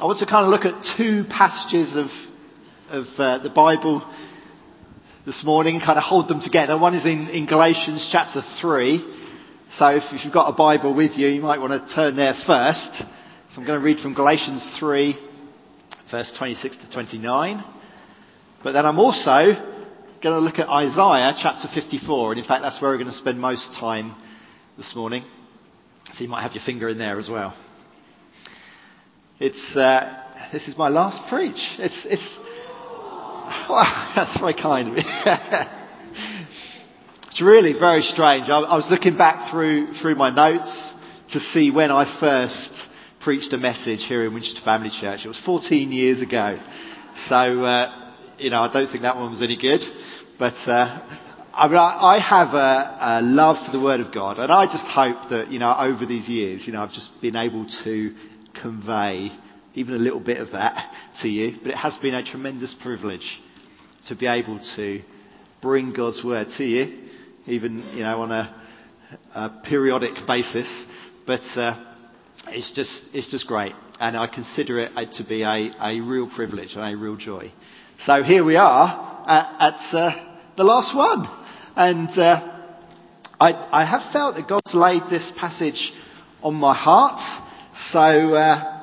I want to kind of look at two passages of, of uh, the Bible this morning, kind of hold them together. One is in, in Galatians chapter 3. So if, if you've got a Bible with you, you might want to turn there first. So I'm going to read from Galatians 3, verse 26 to 29. But then I'm also going to look at Isaiah chapter 54. And in fact, that's where we're going to spend most time this morning. So you might have your finger in there as well. It's, uh, this is my last preach. It's, it's, wow, that's very kind of me. it's really very strange. I, I was looking back through, through my notes to see when I first preached a message here in Winchester Family Church. It was 14 years ago. So, uh, you know, I don't think that one was any good. But, uh, I, mean, I, have a, a love for the Word of God, and I just hope that, you know, over these years, you know, I've just been able to convey even a little bit of that to you, but it has been a tremendous privilege to be able to bring God's word to you, even you know on a, a periodic basis. But uh, it's just it's just great, and I consider it to be a, a real privilege and a real joy. So here we are at, at uh, the last one, and uh, I, I have felt that God's laid this passage on my heart. So, uh,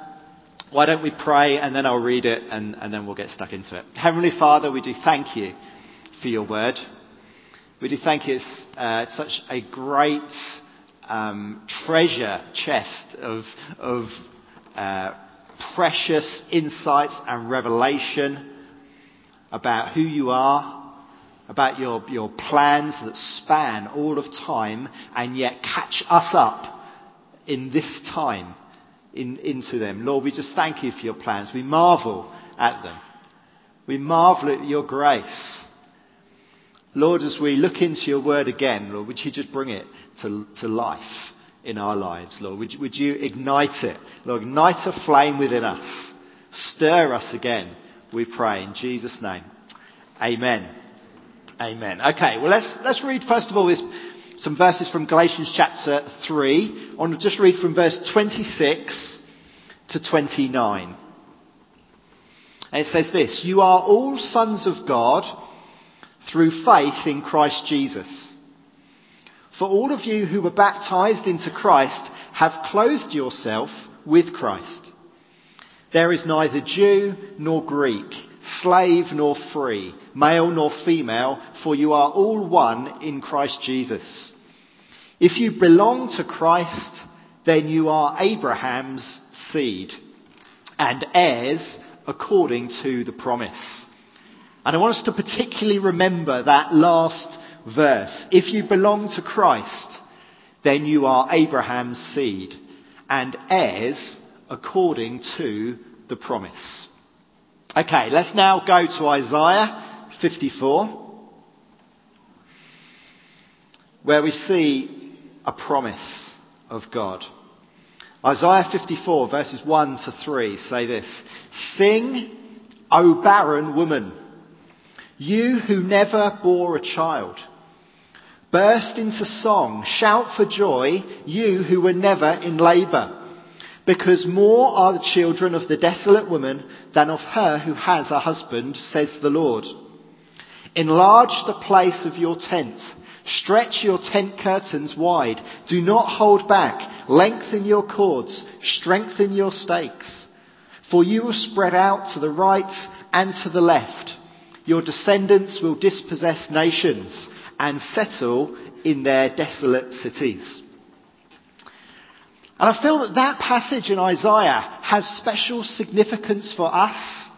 why don't we pray and then I'll read it and, and then we'll get stuck into it. Heavenly Father, we do thank you for your word. We do thank you. It's uh, such a great um, treasure chest of, of uh, precious insights and revelation about who you are, about your, your plans that span all of time and yet catch us up in this time in, into them. Lord, we just thank you for your plans. We marvel at them. We marvel at your grace. Lord, as we look into your word again, Lord, would you just bring it to, to life in our lives, Lord? Would would you ignite it? Lord, ignite a flame within us. Stir us again, we pray, in Jesus' name. Amen. Amen. Okay, well let's, let's read first of all this some verses from Galatians chapter 3. I want to just read from verse 26 to 29. And it says this, You are all sons of God through faith in Christ Jesus. For all of you who were baptized into Christ have clothed yourself with Christ. There is neither Jew nor Greek, slave nor free, male nor female, for you are all one in Christ Jesus. If you belong to Christ, then you are Abraham's seed and heirs according to the promise. And I want us to particularly remember that last verse. If you belong to Christ, then you are Abraham's seed and heirs according to the promise. Okay, let's now go to Isaiah 54, where we see a promise of God. Isaiah 54 verses 1 to 3 say this, Sing, O barren woman, you who never bore a child. Burst into song, shout for joy, you who were never in labour because more are the children of the desolate woman than of her who has a husband, says the Lord. Enlarge the place of your tent. Stretch your tent curtains wide. Do not hold back. Lengthen your cords. Strengthen your stakes. For you will spread out to the right and to the left. Your descendants will dispossess nations and settle in their desolate cities. And I feel that that passage in Isaiah has special significance for us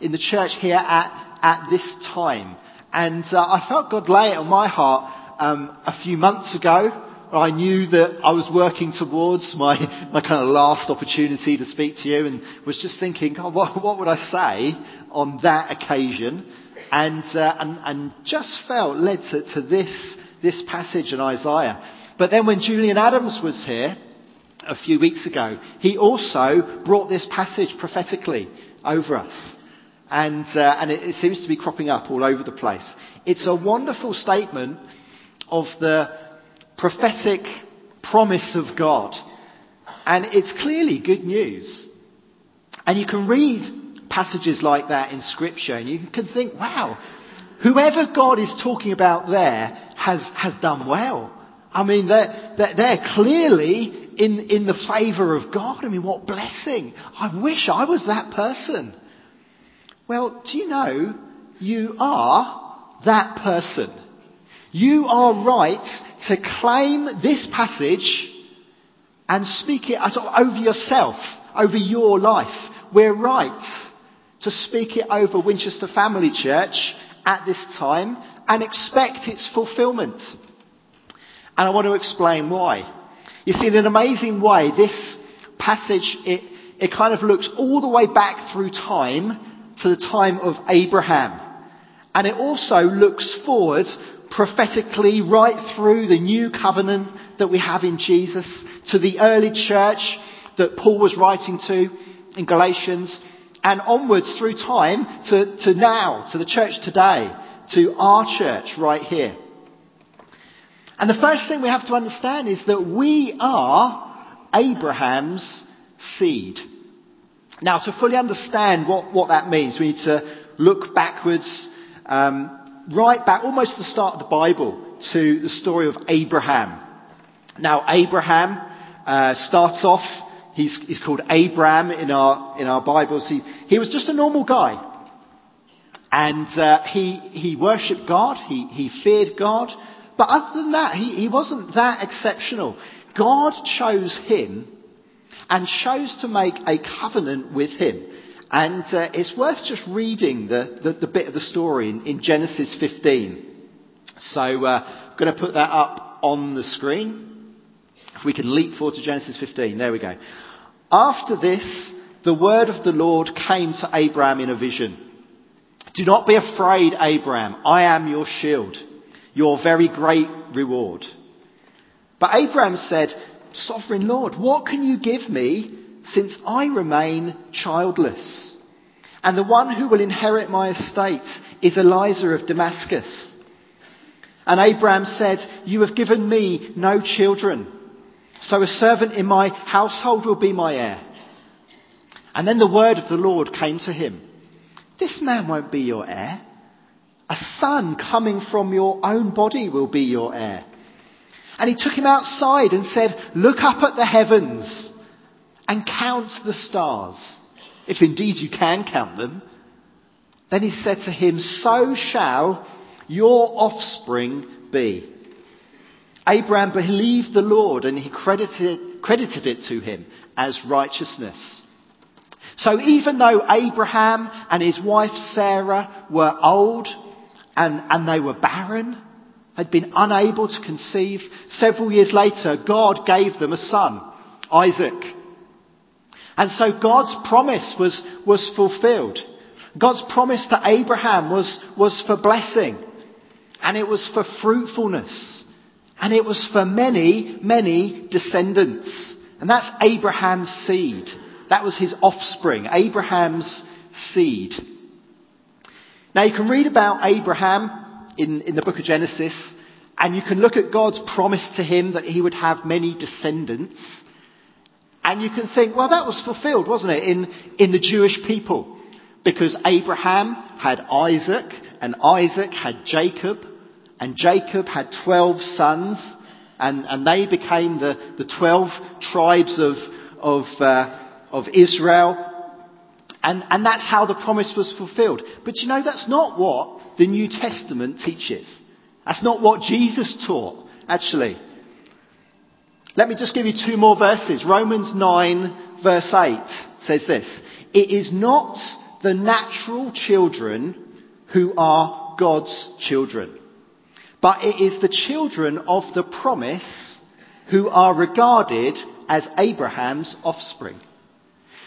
in the church here at, at this time. And uh, I felt God lay it on my heart um, a few months ago. I knew that I was working towards my, my kind of last opportunity to speak to you and was just thinking, oh, what, what would I say on that occasion? And, uh, and, and just felt led to, to this, this passage in Isaiah. But then when Julian Adams was here, a few weeks ago, he also brought this passage prophetically over us. And, uh, and it, it seems to be cropping up all over the place. It's a wonderful statement of the prophetic promise of God. And it's clearly good news. And you can read passages like that in scripture and you can think, wow, whoever God is talking about there has, has done well. I mean, they're, they're, clearly in, in the favour of God. I mean, what blessing. I wish I was that person. Well, do you know you are that person? You are right to claim this passage and speak it over yourself, over your life. We're right to speak it over Winchester Family Church at this time and expect its fulfillment. And I want to explain why. You see, in an amazing way, this passage, it, it kind of looks all the way back through time to the time of Abraham. And it also looks forward prophetically right through the new covenant that we have in Jesus to the early church that Paul was writing to in Galatians and onwards through time to, to now, to the church today, to our church right here. And the first thing we have to understand is that we are Abraham's seed. Now, to fully understand what, what that means, we need to look backwards, um, right back, almost to the start of the Bible, to the story of Abraham. Now, Abraham uh, starts off, he's, he's called Abram in our, in our Bibles. He, he was just a normal guy. And uh, he, he worshipped God, he, he feared God, but other than that, he, he wasn't that exceptional. God chose him and chose to make a covenant with him. And uh, it's worth just reading the, the, the, bit of the story in, in Genesis 15. So uh, I'm going to put that up on the screen. If we can leap forward to Genesis 15. There we go. After this, the word of the Lord came to Abraham in a vision. Do not be afraid, Abraham. I am your shield your very great reward. But Abraham said, Sovereign Lord, what can you give me since I remain childless? And the one who will inherit my estate is Eliezer of Damascus. And Abraham said, You have given me no children, so a servant in my household will be my heir. And then the word of the Lord came to him. This man won't be your heir. A son coming from your own body will be your heir. And he took him outside and said, Look up at the heavens and count the stars, if indeed you can count them. Then he said to him, So shall your offspring be. Abraham believed the Lord and he credited, credited it to him as righteousness. So even though Abraham and his wife Sarah were old, and, and they were barren, had been unable to conceive. Several years later, God gave them a son, Isaac. And so God's promise was, was fulfilled. God's promise to Abraham was, was for blessing. And it was for fruitfulness. And it was for many, many descendants. And that's Abraham's seed. That was his offspring, Abraham's seed. Now you can read about Abraham in, in the book of Genesis, and you can look at God's promise to him that he would have many descendants. And you can think, well, that was fulfilled, wasn't it, in, in the Jewish people? Because Abraham had Isaac, and Isaac had Jacob, and Jacob had 12 sons, and, and they became the, the 12 tribes of, of, uh, of Israel. And, and that's how the promise was fulfilled. But you know, that's not what the New Testament teaches. That's not what Jesus taught, actually. Let me just give you two more verses. Romans 9 verse 8 says this. It is not the natural children who are God's children, but it is the children of the promise who are regarded as Abraham's offspring.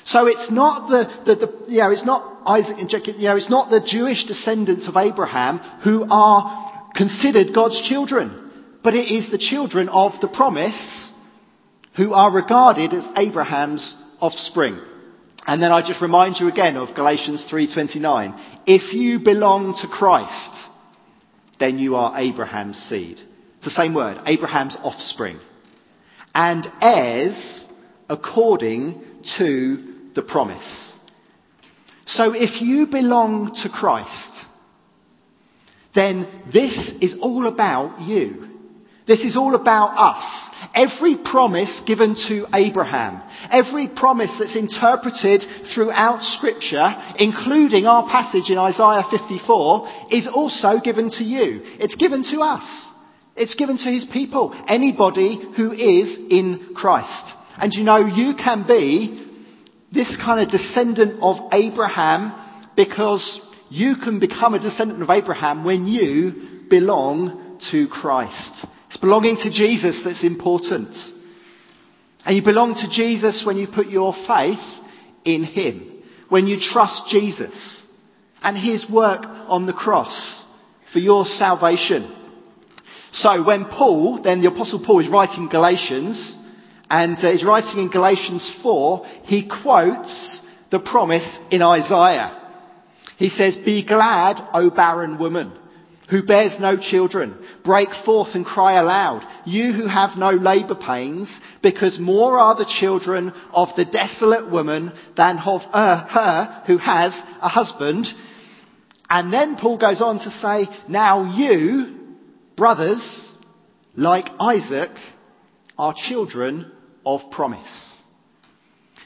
So it's not the, the, the, you know, it's not Isaac and Jacob, you know, it's not the Jewish descendants of Abraham who are considered God's children, but it is the children of the promise who are regarded as Abraham's offspring. And then I just remind you again of Galatians 3:29. If you belong to Christ, then you are Abraham's seed. It's the same word, Abraham's offspring. And heirs according to the promise. So if you belong to Christ, then this is all about you. This is all about us. Every promise given to Abraham, every promise that's interpreted throughout scripture, including our passage in Isaiah 54, is also given to you. It's given to us. It's given to his people. Anybody who is in Christ. And you know, you can be this kind of descendant of Abraham because you can become a descendant of Abraham when you belong to Christ. It's belonging to Jesus that's important. And you belong to Jesus when you put your faith in Him. When you trust Jesus and His work on the cross for your salvation. So when Paul, then the apostle Paul is writing Galatians, and uh, he's writing in Galatians 4, he quotes the promise in Isaiah. He says, Be glad, O barren woman who bears no children, break forth and cry aloud, you who have no labour pains, because more are the children of the desolate woman than of uh, her who has a husband. And then Paul goes on to say, now you, brothers, like Isaac, are children of promise.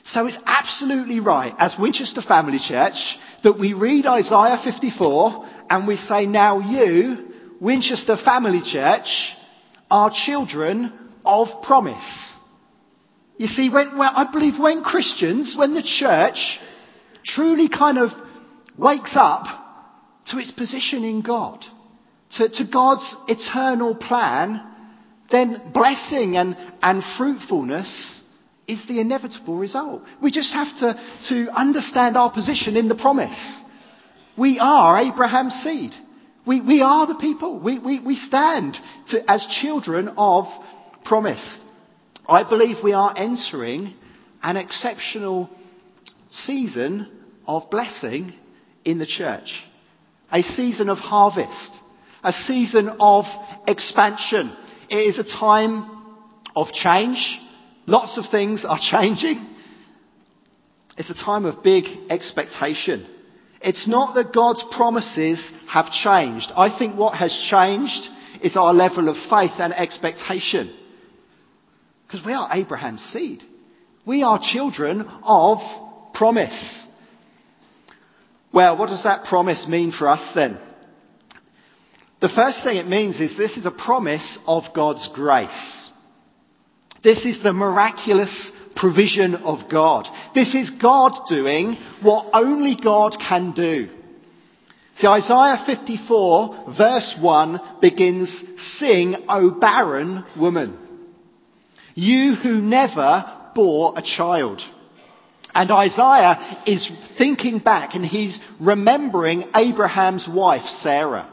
So it's absolutely right, as Winchester Family Church, that we read Isaiah 54 and we say, now you, Winchester Family Church, are children of promise. You see, when, well, I believe when Christians, when the church truly kind of wakes up to its position in God, to, to God's eternal plan, then blessing and, and fruitfulness is the inevitable result. We just have to, to understand our position in the promise. We are Abraham's seed. We, we are the people. We, we, we stand to, as children of promise. I believe we are entering an exceptional season of blessing in the church. A season of harvest. A season of expansion. It is a time of change. Lots of things are changing. It's a time of big expectation. It's not that God's promises have changed. I think what has changed is our level of faith and expectation. Because we are Abraham's seed. We are children of promise. Well, what does that promise mean for us then? The first thing it means is this is a promise of God's grace. This is the miraculous provision of God. This is God doing what only God can do. See, Isaiah 54 verse 1 begins, Sing, O barren woman, you who never bore a child. And Isaiah is thinking back and he's remembering Abraham's wife, Sarah.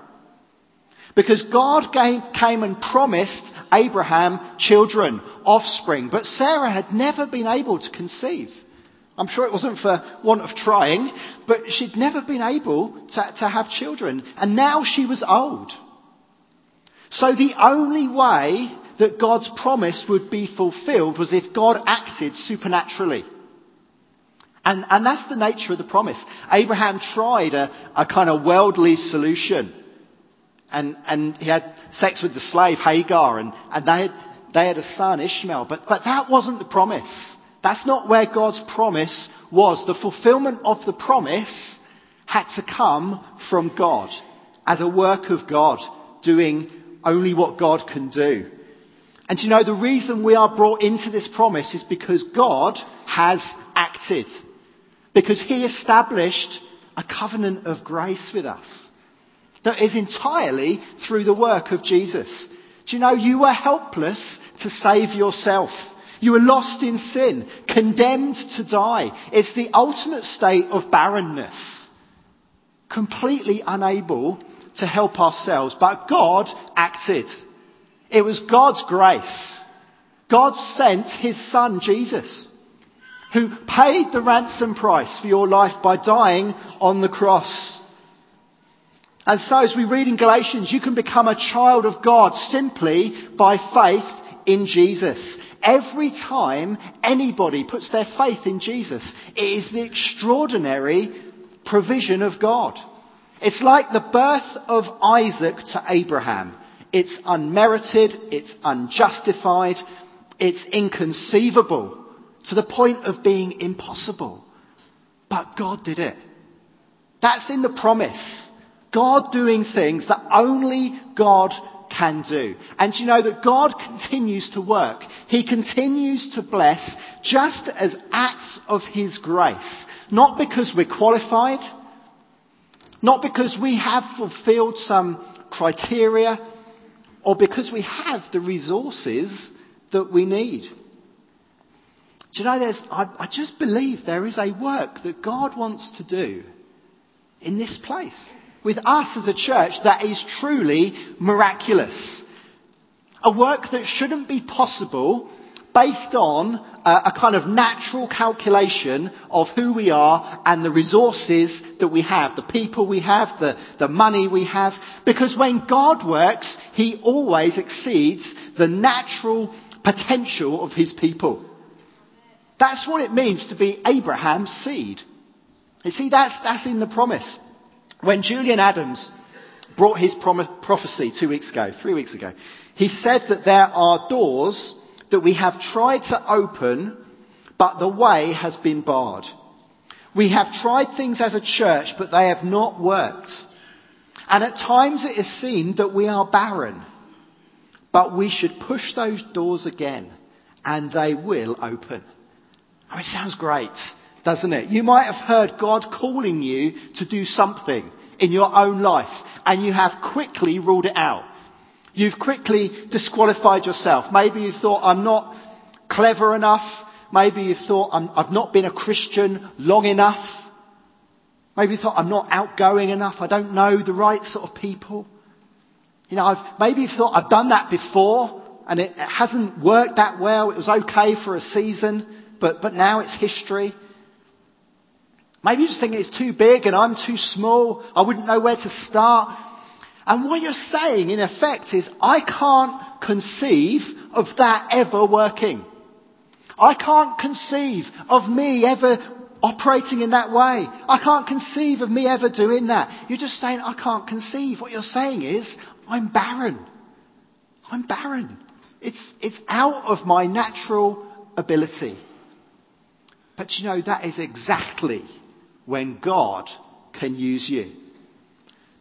Because God came and promised Abraham children, offspring, but Sarah had never been able to conceive. I'm sure it wasn't for want of trying, but she'd never been able to, to have children. And now she was old. So the only way that God's promise would be fulfilled was if God acted supernaturally. And, and that's the nature of the promise. Abraham tried a, a kind of worldly solution and, and he had sex with the slave Hagar and, and they, had, they had a son Ishmael. But, but that wasn't the promise. That's not where God's promise was. The fulfillment of the promise had to come from God as a work of God doing only what God can do. And you know, the reason we are brought into this promise is because God has acted. Because He established a covenant of grace with us that is entirely through the work of Jesus. Do you know you were helpless to save yourself? You were lost in sin, condemned to die. It's the ultimate state of barrenness. Completely unable to help ourselves, but God acted. It was God's grace. God sent His Son Jesus, who paid the ransom price for your life by dying on the cross. And so as we read in Galatians, you can become a child of God simply by faith in Jesus. Every time anybody puts their faith in Jesus, it is the extraordinary provision of God. It's like the birth of Isaac to Abraham. It's unmerited, it's unjustified, it's inconceivable to the point of being impossible. But God did it. That's in the promise. God doing things that only God can do. And you know that God continues to work. He continues to bless just as acts of His grace. Not because we're qualified, not because we have fulfilled some criteria, or because we have the resources that we need. Do you know, there's, I, I just believe there is a work that God wants to do in this place with us as a church that is truly miraculous. A work that shouldn't be possible based on a, a, kind of natural calculation of who we are and the resources that we have, the people we have, the, the money we have. Because when God works, He always exceeds the natural potential of His people. That's what it means to be Abraham's seed. You see, that's, that's in the promise. When Julian Adams brought his prom- prophecy two weeks ago, three weeks ago, he said that there are doors that we have tried to open, but the way has been barred. We have tried things as a church, but they have not worked. And at times it has seemed that we are barren. But we should push those doors again, and they will open. Oh, it sounds great, doesn't it? You might have heard God calling you to do something in your own life, and you have quickly ruled it out. You've quickly disqualified yourself. Maybe you thought, I'm not clever enough. Maybe you thought, i have not been a Christian long enough. Maybe you thought, I'm not outgoing enough. I don't know the right sort of people. You know, I've, maybe you thought, I've done that before and it, it hasn't worked that well. It was okay for a season, but, but now it's history. Maybe you're just thinking it's too big and I'm too small. I wouldn't know where to start. And what you're saying, in effect, is I can't conceive of that ever working. I can't conceive of me ever operating in that way. I can't conceive of me ever doing that. You're just saying, I can't conceive. What you're saying is, I'm barren. I'm barren. It's, it's out of my natural ability. But you know, that is exactly when God can use you.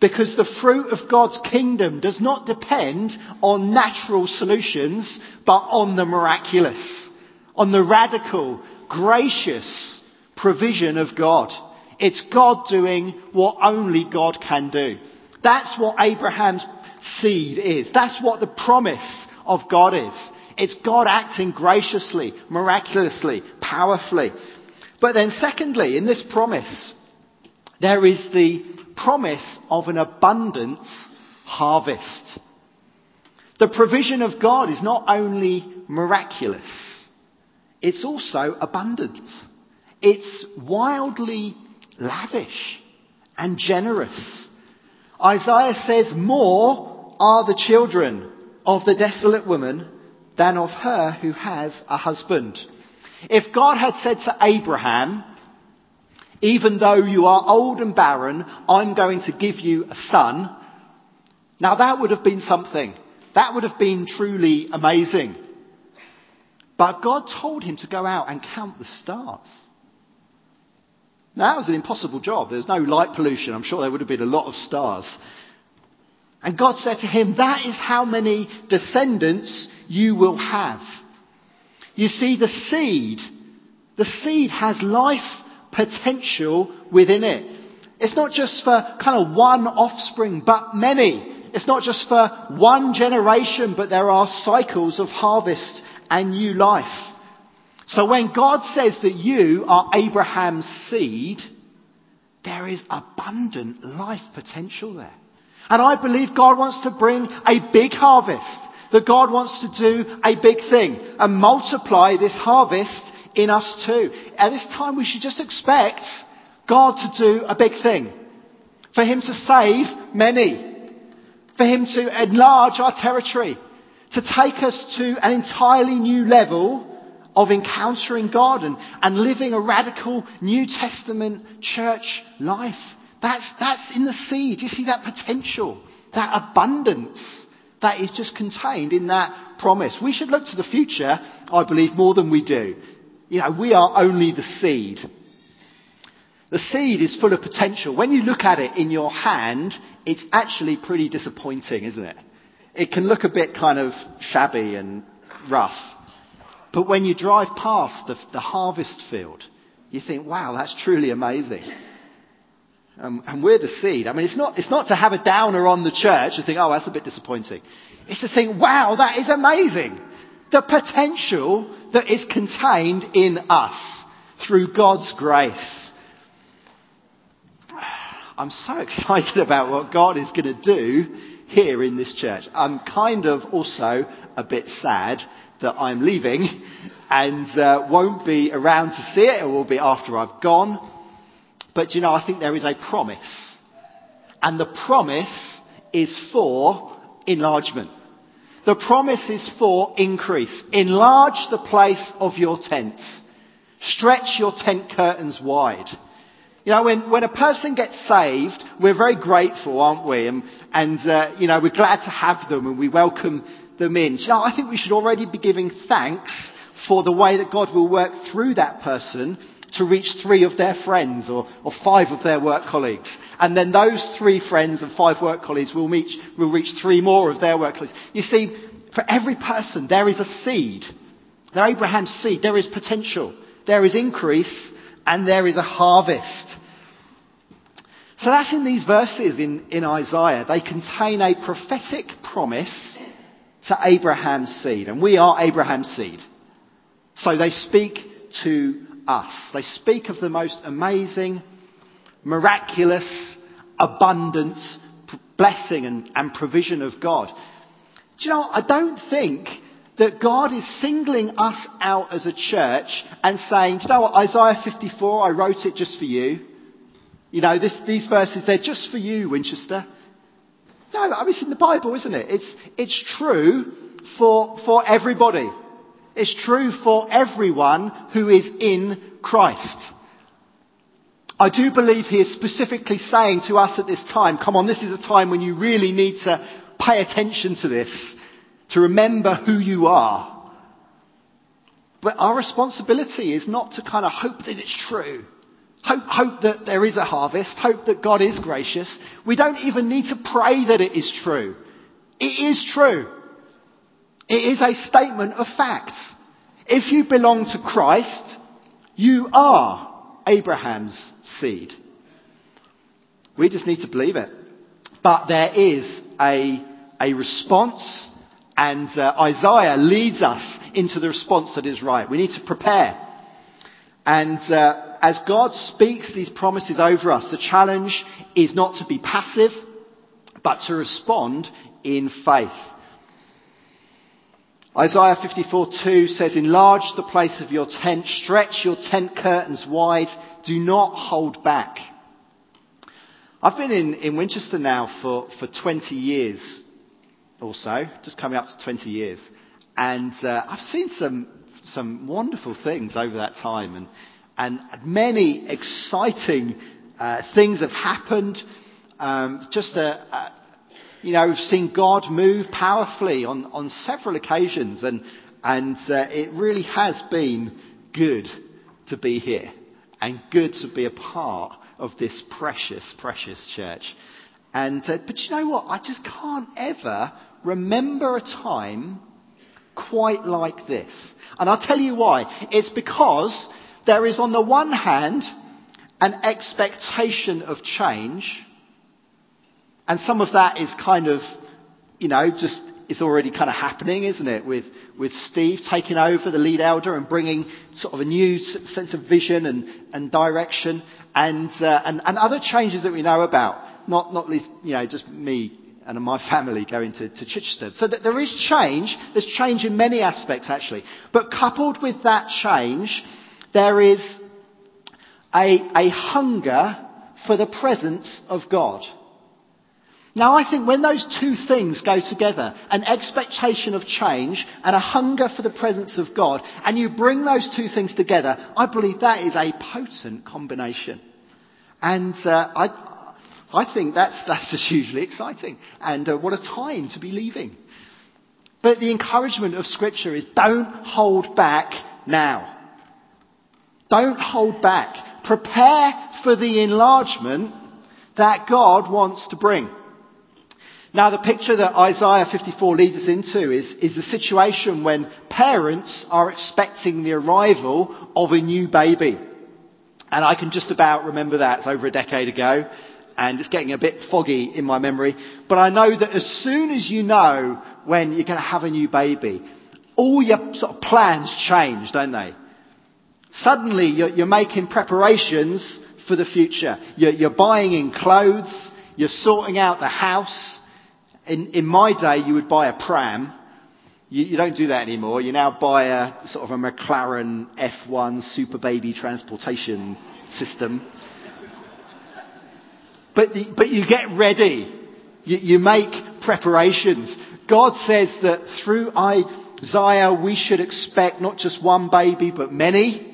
Because the fruit of God's kingdom does not depend on natural solutions, but on the miraculous, on the radical, gracious provision of God. It's God doing what only God can do. That's what Abraham's seed is. That's what the promise of God is. It's God acting graciously, miraculously, powerfully. But then secondly, in this promise, there is the promise of an abundant harvest. The provision of God is not only miraculous, it's also abundant. It's wildly lavish and generous. Isaiah says, More are the children of the desolate woman than of her who has a husband. If God had said to Abraham, even though you are old and barren, I'm going to give you a son. Now that would have been something. That would have been truly amazing. But God told him to go out and count the stars. Now that was an impossible job. There's no light pollution. I'm sure there would have been a lot of stars. And God said to him, that is how many descendants you will have. You see, the seed, the seed has life potential within it. It's not just for kind of one offspring, but many. It's not just for one generation, but there are cycles of harvest and new life. So when God says that you are Abraham's seed, there is abundant life potential there. And I believe God wants to bring a big harvest. That God wants to do a big thing and multiply this harvest in us too. At this time we should just expect God to do a big thing. For Him to save many. For Him to enlarge our territory. To take us to an entirely new level of encountering God and, and living a radical New Testament church life. That's, that's in the seed. You see that potential, that abundance that is just contained in that promise. We should look to the future, I believe, more than we do. You know, we are only the seed. The seed is full of potential. When you look at it in your hand, it's actually pretty disappointing, isn't it? It can look a bit kind of shabby and rough. But when you drive past the, the harvest field, you think, wow, that's truly amazing. Um, and we're the seed. I mean, it's not, it's not to have a downer on the church and think, oh, that's a bit disappointing. It's to think, wow, that is amazing. The potential that is contained in us through God's grace. I'm so excited about what God is going to do here in this church. I'm kind of also a bit sad that I'm leaving and uh, won't be around to see it. It will be after I've gone. But you know, I think there is a promise. And the promise is for enlargement. The promise is for increase. Enlarge the place of your tent. Stretch your tent curtains wide. You know, when, when a person gets saved, we're very grateful, aren't we? And, and uh, you know, we're glad to have them and we welcome them in. You know, I think we should already be giving thanks for the way that God will work through that person to reach three of their friends or, or five of their work colleagues. And then those three friends and five work colleagues will, meet, will reach three more of their work colleagues. You see, for every person, there is a seed. There Abraham's seed. There is potential. There is increase and there is a harvest. So that's in these verses in, in Isaiah. They contain a prophetic promise to Abraham's seed. And we are Abraham's seed. So they speak to us. They speak of the most amazing, miraculous, abundant blessing and, and provision of God. Do you know, I don't think that God is singling us out as a church and saying, do you know what, Isaiah 54, I wrote it just for you. You know, this, these verses, they're just for you, Winchester. No, I mean, it's in the Bible, isn't it? It's, it's true for, for everybody. It's true for everyone who is in Christ. I do believe he is specifically saying to us at this time, come on, this is a time when you really need to pay attention to this, to remember who you are. But our responsibility is not to kind of hope that it's true. Hope, hope that there is a harvest. Hope that God is gracious. We don't even need to pray that it is true. It is true. It is a statement of fact. If you belong to Christ, you are Abraham's seed. We just need to believe it. But there is a, a response, and uh, Isaiah leads us into the response that is right. We need to prepare. And uh, as God speaks these promises over us, the challenge is not to be passive, but to respond in faith. Isaiah 54:2 says, Enlarge the place of your tent, stretch your tent curtains wide, do not hold back. I've been in, in Winchester now for, for 20 years or so, just coming up to 20 years. And uh, I've seen some, some wonderful things over that time, and, and many exciting uh, things have happened. Um, just a, a, you know, we've seen God move powerfully on, on several occasions, and, and uh, it really has been good to be here and good to be a part of this precious, precious church. And, uh, but you know what? I just can't ever remember a time quite like this. And I'll tell you why. It's because there is on the one hand an expectation of change and some of that is kind of, you know, just, it's already kind of happening, isn't it? With, with Steve taking over the lead elder and bringing sort of a new sense of vision and, and direction and, uh, and, and other changes that we know about. Not, not least, you know, just me and my family going to, to Chichester. So that there is change. There's change in many aspects actually. But coupled with that change, there is a, a hunger for the presence of God. Now I think when those two things go together, an expectation of change and a hunger for the presence of God, and you bring those two things together, I believe that is a potent combination. And uh, I, I think that's, that's just hugely exciting. And uh, what a time to be leaving. But the encouragement of Scripture is don't hold back now. Don't hold back. Prepare for the enlargement that God wants to bring. Now the picture that Isaiah 54 leads us into is, is the situation when parents are expecting the arrival of a new baby. And I can just about remember that. It's over a decade ago. And it's getting a bit foggy in my memory. But I know that as soon as you know when you're going to have a new baby, all your sort of plans change, don't they? Suddenly you're, you're making preparations for the future. You're, you're buying in clothes. You're sorting out the house. In, in my day, you would buy a pram. You, you, don't do that anymore. You now buy a sort of a McLaren F1 Super Baby transportation system. But, the, but you get ready. You, you make preparations. God says that through Isaiah we should expect not just one baby but many.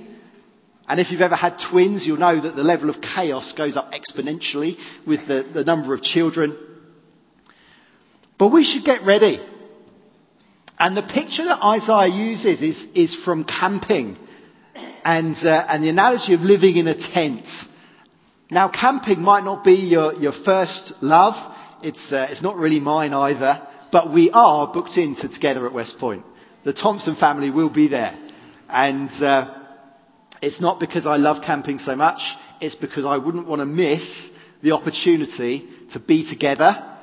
And if you've ever had twins, you'll know that the level of chaos goes up exponentially with the, the number of children. But we should get ready. And the picture that Isaiah uses is, is from camping and, uh, and the analogy of living in a tent. Now, camping might not be your, your first love. It's, uh, it's not really mine either. But we are booked into together at West Point. The Thompson family will be there. And uh, it's not because I love camping so much. It's because I wouldn't want to miss the opportunity to be together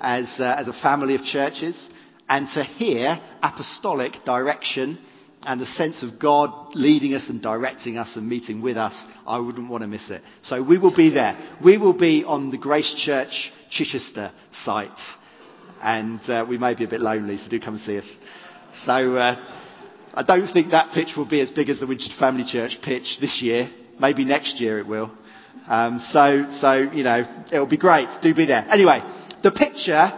as, uh, as a family of churches and to hear apostolic direction and the sense of God leading us and directing us and meeting with us, I wouldn't want to miss it. So we will be there. We will be on the Grace Church Chichester site. And uh, we may be a bit lonely, so do come and see us. So uh, I don't think that pitch will be as big as the Winchester Family Church pitch this year. Maybe next year it will. Um, so, so, you know, it'll be great. Do be there. Anyway, the picture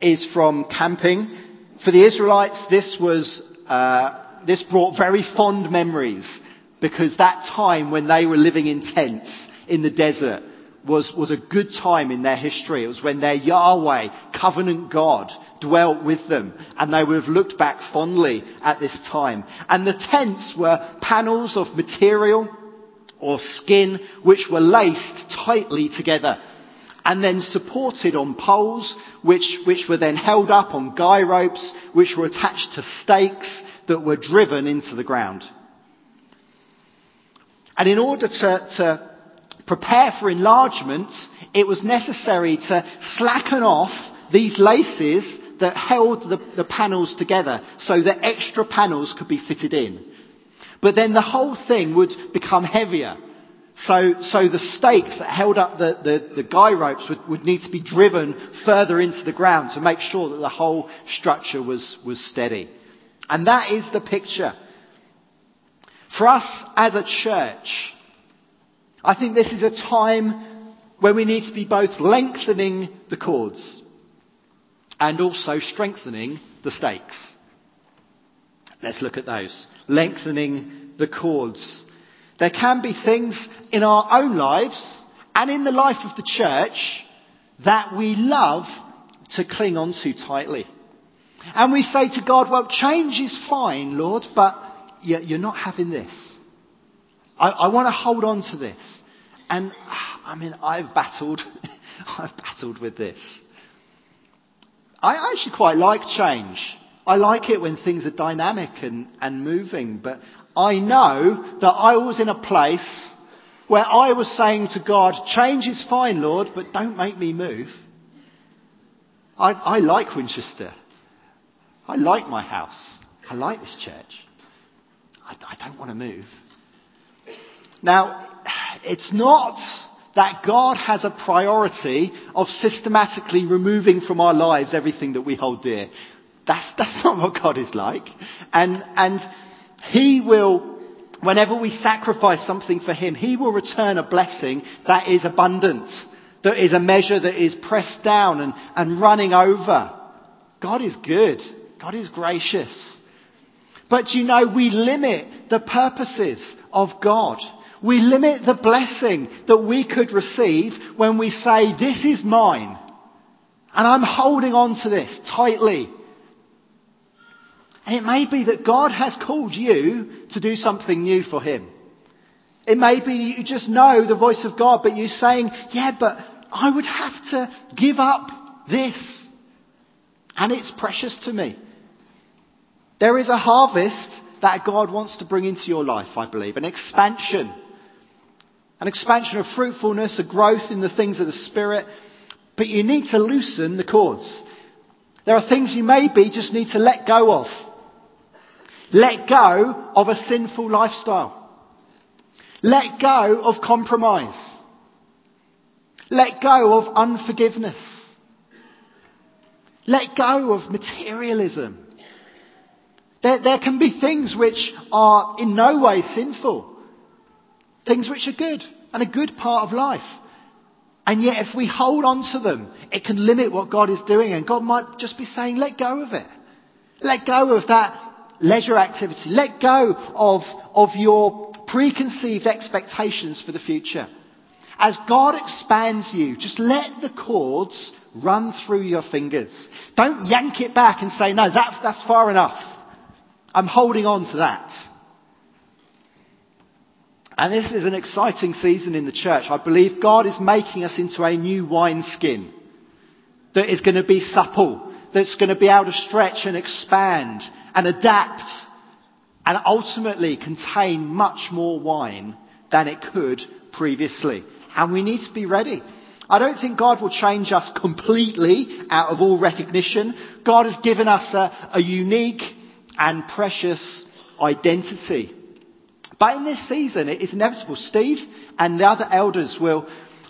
is from camping. For the Israelites, this was, uh, this brought very fond memories because that time when they were living in tents in the desert was, was a good time in their history. It was when their Yahweh, covenant God, dwelt with them and they would have looked back fondly at this time. And the tents were panels of material or skin which were laced tightly together and then supported on poles, which, which were then held up on guy ropes, which were attached to stakes that were driven into the ground. And in order to, to prepare for enlargement, it was necessary to slacken off these laces that held the, the panels together so that extra panels could be fitted in. But then the whole thing would become heavier so, so the stakes that held up the, the, the guy ropes would, would need to be driven further into the ground to make sure that the whole structure was, was steady. And that is the picture. For us as a church, I think this is a time when we need to be both lengthening the cords and also strengthening the stakes. Let's look at those. Lengthening the cords there can be things in our own lives and in the life of the church that we love to cling on to tightly. And we say to God, well, change is fine, Lord, but you're not having this. I, I want to hold on to this. And I mean, I've battled, I've battled with this. I actually quite like change. I like it when things are dynamic and, and moving, but I know that I was in a place where I was saying to God, change is fine, Lord, but don't make me move. I, I like Winchester. I like my house. I like this church. I, I don't want to move. Now, it's not that God has a priority of systematically removing from our lives everything that we hold dear. That's, that's not what God is like. And, and he will, whenever we sacrifice something for Him, He will return a blessing that is abundant, that is a measure that is pressed down and, and running over. God is good. God is gracious. But you know, we limit the purposes of God. We limit the blessing that we could receive when we say, this is mine. And I'm holding on to this tightly. And it may be that God has called you to do something new for Him. It may be you just know the voice of God, but you're saying, yeah, but I would have to give up this. And it's precious to me. There is a harvest that God wants to bring into your life, I believe. An expansion. An expansion of fruitfulness, a growth in the things of the Spirit. But you need to loosen the cords. There are things you maybe just need to let go of. Let go of a sinful lifestyle. Let go of compromise. Let go of unforgiveness. Let go of materialism. There, there can be things which are in no way sinful. Things which are good and a good part of life. And yet if we hold on to them, it can limit what God is doing and God might just be saying, let go of it. Let go of that leisure activity. Let go of, of your preconceived expectations for the future. As God expands you, just let the cords run through your fingers. Don't yank it back and say, no, that's, that's far enough. I'm holding on to that. And this is an exciting season in the church. I believe God is making us into a new wineskin that is going to be supple, that's going to be able to stretch and expand and adapt and ultimately contain much more wine than it could previously. And we need to be ready. I don't think God will change us completely out of all recognition. God has given us a, a unique and precious identity. But in this season, it is inevitable. Steve and the other elders will,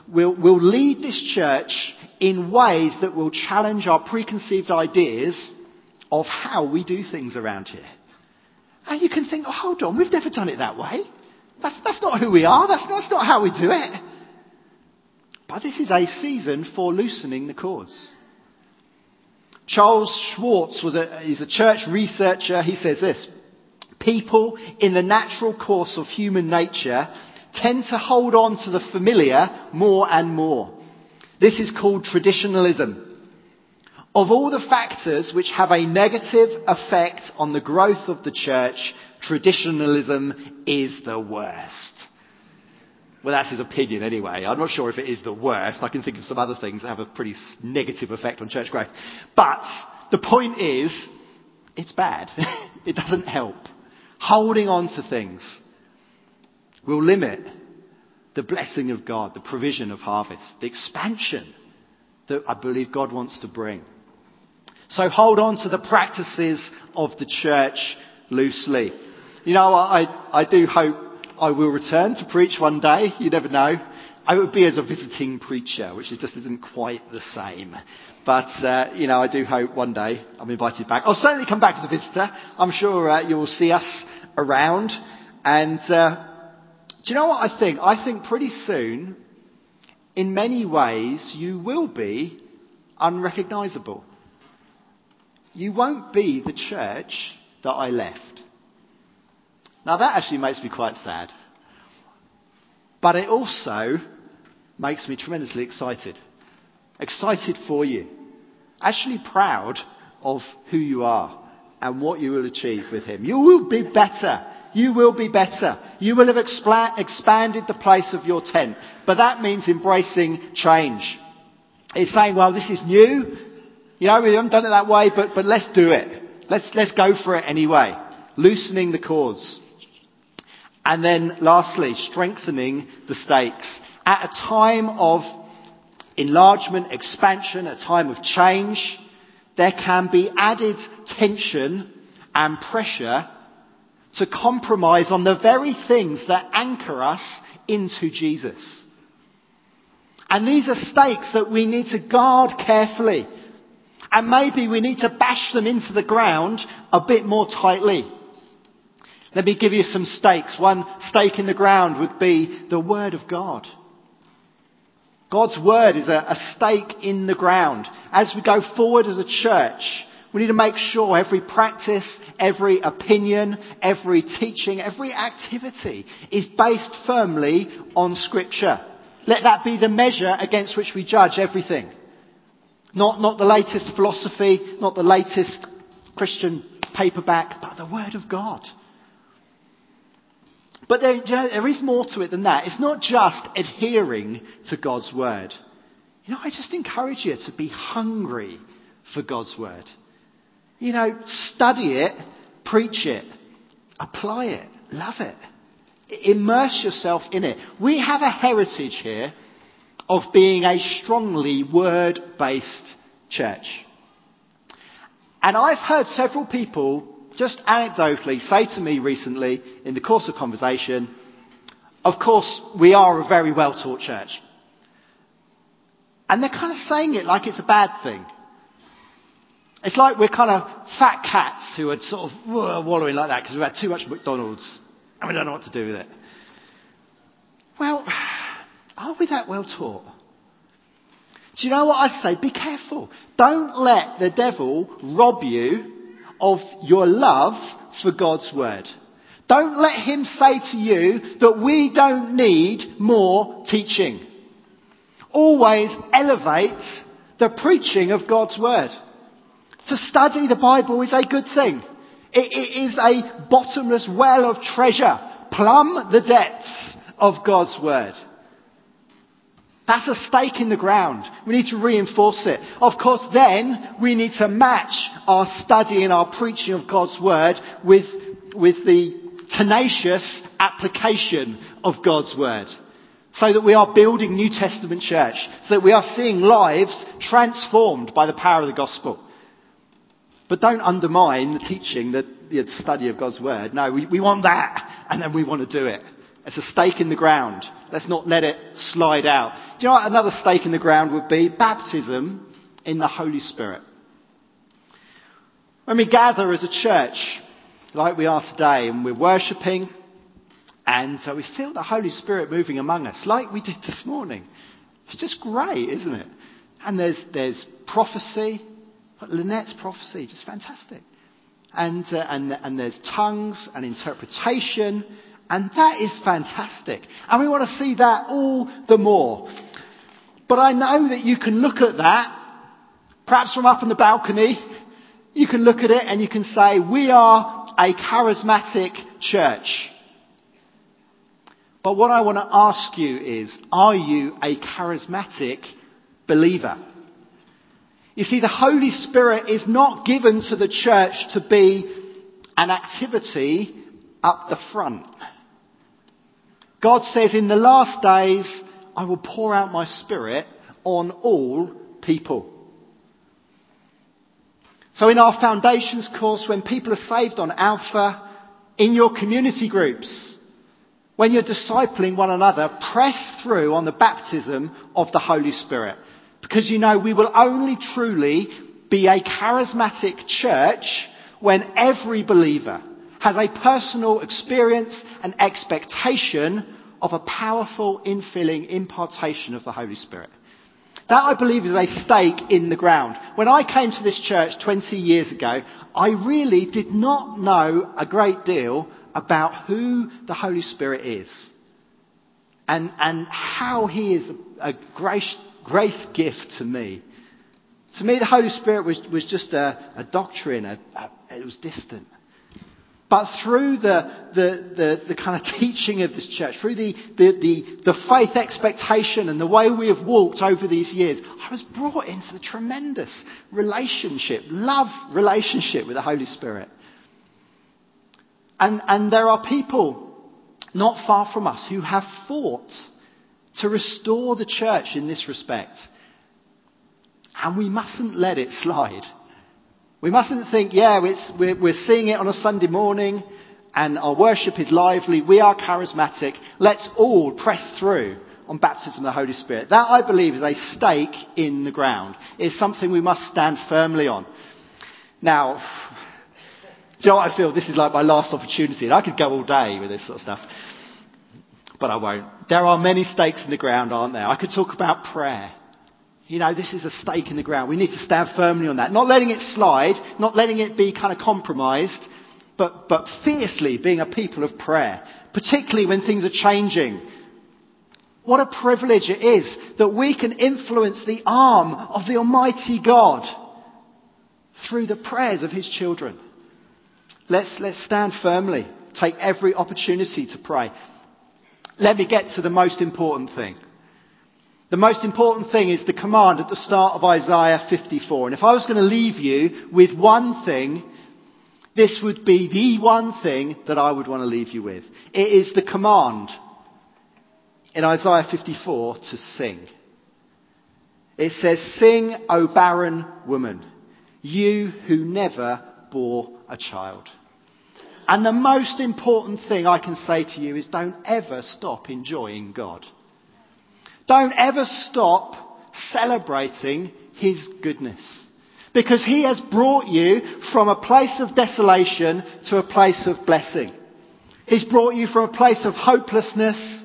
will, will lead this church in ways that will challenge our preconceived ideas of how we do things around here. And you can think, oh, hold on, we've never done it that way. That's, that's not who we are. That's, that's not how we do it. But this is a season for loosening the cords. Charles Schwartz was a, is a church researcher. He says this. People in the natural course of human nature tend to hold on to the familiar more and more. This is called traditionalism. Of all the factors which have a negative effect on the growth of the church, traditionalism is the worst. Well, that's his opinion anyway. I'm not sure if it is the worst. I can think of some other things that have a pretty negative effect on church growth. But the point is, it's bad. it doesn't help. Holding on to things will limit the blessing of God, the provision of harvest, the expansion that I believe God wants to bring. So hold on to the practices of the church loosely. You know, I, I do hope I will return to preach one day. You never know. I would be as a visiting preacher, which just isn't quite the same. But, uh, you know, I do hope one day I'm invited back. I'll certainly come back as a visitor. I'm sure uh, you will see us around. And uh, do you know what I think? I think pretty soon, in many ways, you will be unrecognisable. You won't be the church that I left. Now that actually makes me quite sad. But it also makes me tremendously excited. Excited for you. Actually proud of who you are and what you will achieve with Him. You will be better. You will be better. You will have expla- expanded the place of your tent. But that means embracing change. It's saying, well, this is new. You know, we haven't done it that way, but, but let's do it. Let's, let's go for it anyway. Loosening the cords. And then lastly, strengthening the stakes. At a time of enlargement, expansion, a time of change, there can be added tension and pressure to compromise on the very things that anchor us into Jesus. And these are stakes that we need to guard carefully. And maybe we need to bash them into the ground a bit more tightly. Let me give you some stakes. One stake in the ground would be the Word of God. God's word is a, a stake in the ground. As we go forward as a church, we need to make sure every practice, every opinion, every teaching, every activity is based firmly on scripture. Let that be the measure against which we judge everything. Not, not the latest philosophy, not the latest Christian paperback, but the Word of God. But there, you know, there is more to it than that. It's not just adhering to God's Word. You know, I just encourage you to be hungry for God's Word. You know, study it, preach it, apply it, love it. Immerse yourself in it. We have a heritage here of being a strongly word based church. And I've heard several people just anecdotally say to me recently in the course of conversation, of course, we are a very well taught church. And they're kind of saying it like it's a bad thing. It's like we're kind of fat cats who are sort of wallowing like that because we've had too much McDonald's and we don't know what to do with it. Well, are we that well taught? Do you know what I say? Be careful. Don't let the devil rob you of your love for God's word. Don't let him say to you that we don't need more teaching. Always elevate the preaching of God's word. To study the Bible is a good thing. it, it is a bottomless well of treasure. Plumb the depths of God's word. That's a stake in the ground. We need to reinforce it. Of course, then we need to match our study and our preaching of God's word with, with the tenacious application of God's word. So that we are building New Testament church. So that we are seeing lives transformed by the power of the gospel. But don't undermine the teaching, the, the study of God's word. No, we, we want that and then we want to do it. It's a stake in the ground. Let's not let it slide out. Do you know what another stake in the ground would be? Baptism in the Holy Spirit. When we gather as a church, like we are today, and we're worshipping, and uh, we feel the Holy Spirit moving among us, like we did this morning. It's just great, isn't it? And there's, there's prophecy, Lynette's prophecy, just fantastic. And, uh, and, and there's tongues and interpretation and that is fantastic. And we want to see that all the more. But I know that you can look at that, perhaps from up on the balcony, you can look at it and you can say, we are a charismatic church. But what I want to ask you is, are you a charismatic believer? You see, the Holy Spirit is not given to the church to be an activity up the front. God says, in the last days, I will pour out my spirit on all people. So in our foundations course, when people are saved on Alpha, in your community groups, when you're discipling one another, press through on the baptism of the Holy Spirit. Because you know we will only truly be a charismatic church when every believer has a personal experience and expectation of a powerful infilling impartation of the Holy Spirit. That I believe is a stake in the ground. When I came to this church 20 years ago, I really did not know a great deal about who the Holy Spirit is. And, and how He is a, a grace, grace gift to me. To me, the Holy Spirit was, was just a, a doctrine. A, a, it was distant. But through the, the, the, the, kind of teaching of this church, through the, the, the, the faith expectation and the way we have walked over these years, I was brought into the tremendous relationship, love relationship with the Holy Spirit. And, and there are people not far from us who have fought to restore the church in this respect. And we mustn't let it slide. We mustn't think, yeah, we're, we're seeing it on a Sunday morning and our worship is lively. We are charismatic. Let's all press through on baptism of the Holy Spirit. That, I believe, is a stake in the ground. It's something we must stand firmly on. Now, do you know what I feel? This is like my last opportunity. And I could go all day with this sort of stuff. But but I won't. There are many stakes in the ground, aren't there? I could talk about prayer. You know, this is a stake in the ground. We need to stand firmly on that. Not letting it slide, not letting it be kind of compromised, but, but fiercely being a people of prayer, particularly when things are changing. What a privilege it is that we can influence the arm of the Almighty God through the prayers of His children. Let's, let's stand firmly. Take every opportunity to pray. Let me get to the most important thing. The most important thing is the command at the start of Isaiah 54. And if I was going to leave you with one thing, this would be the one thing that I would want to leave you with. It is the command in Isaiah 54 to sing. It says, Sing, O barren woman, you who never bore a child. And the most important thing I can say to you is don't ever stop enjoying God. Don't ever stop celebrating His goodness. Because He has brought you from a place of desolation to a place of blessing. He's brought you from a place of hopelessness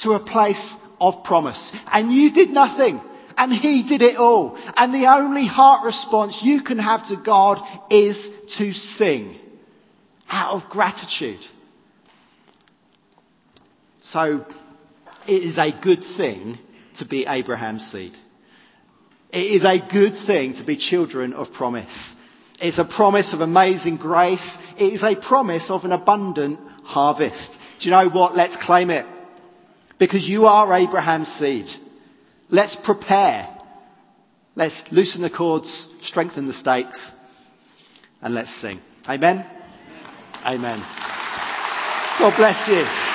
to a place of promise. And you did nothing. And He did it all. And the only heart response you can have to God is to sing out of gratitude. So, it is a good thing to be Abraham's seed. It is a good thing to be children of promise. It's a promise of amazing grace. It is a promise of an abundant harvest. Do you know what? Let's claim it. Because you are Abraham's seed. Let's prepare. Let's loosen the cords, strengthen the stakes, and let's sing. Amen? Amen. God bless you.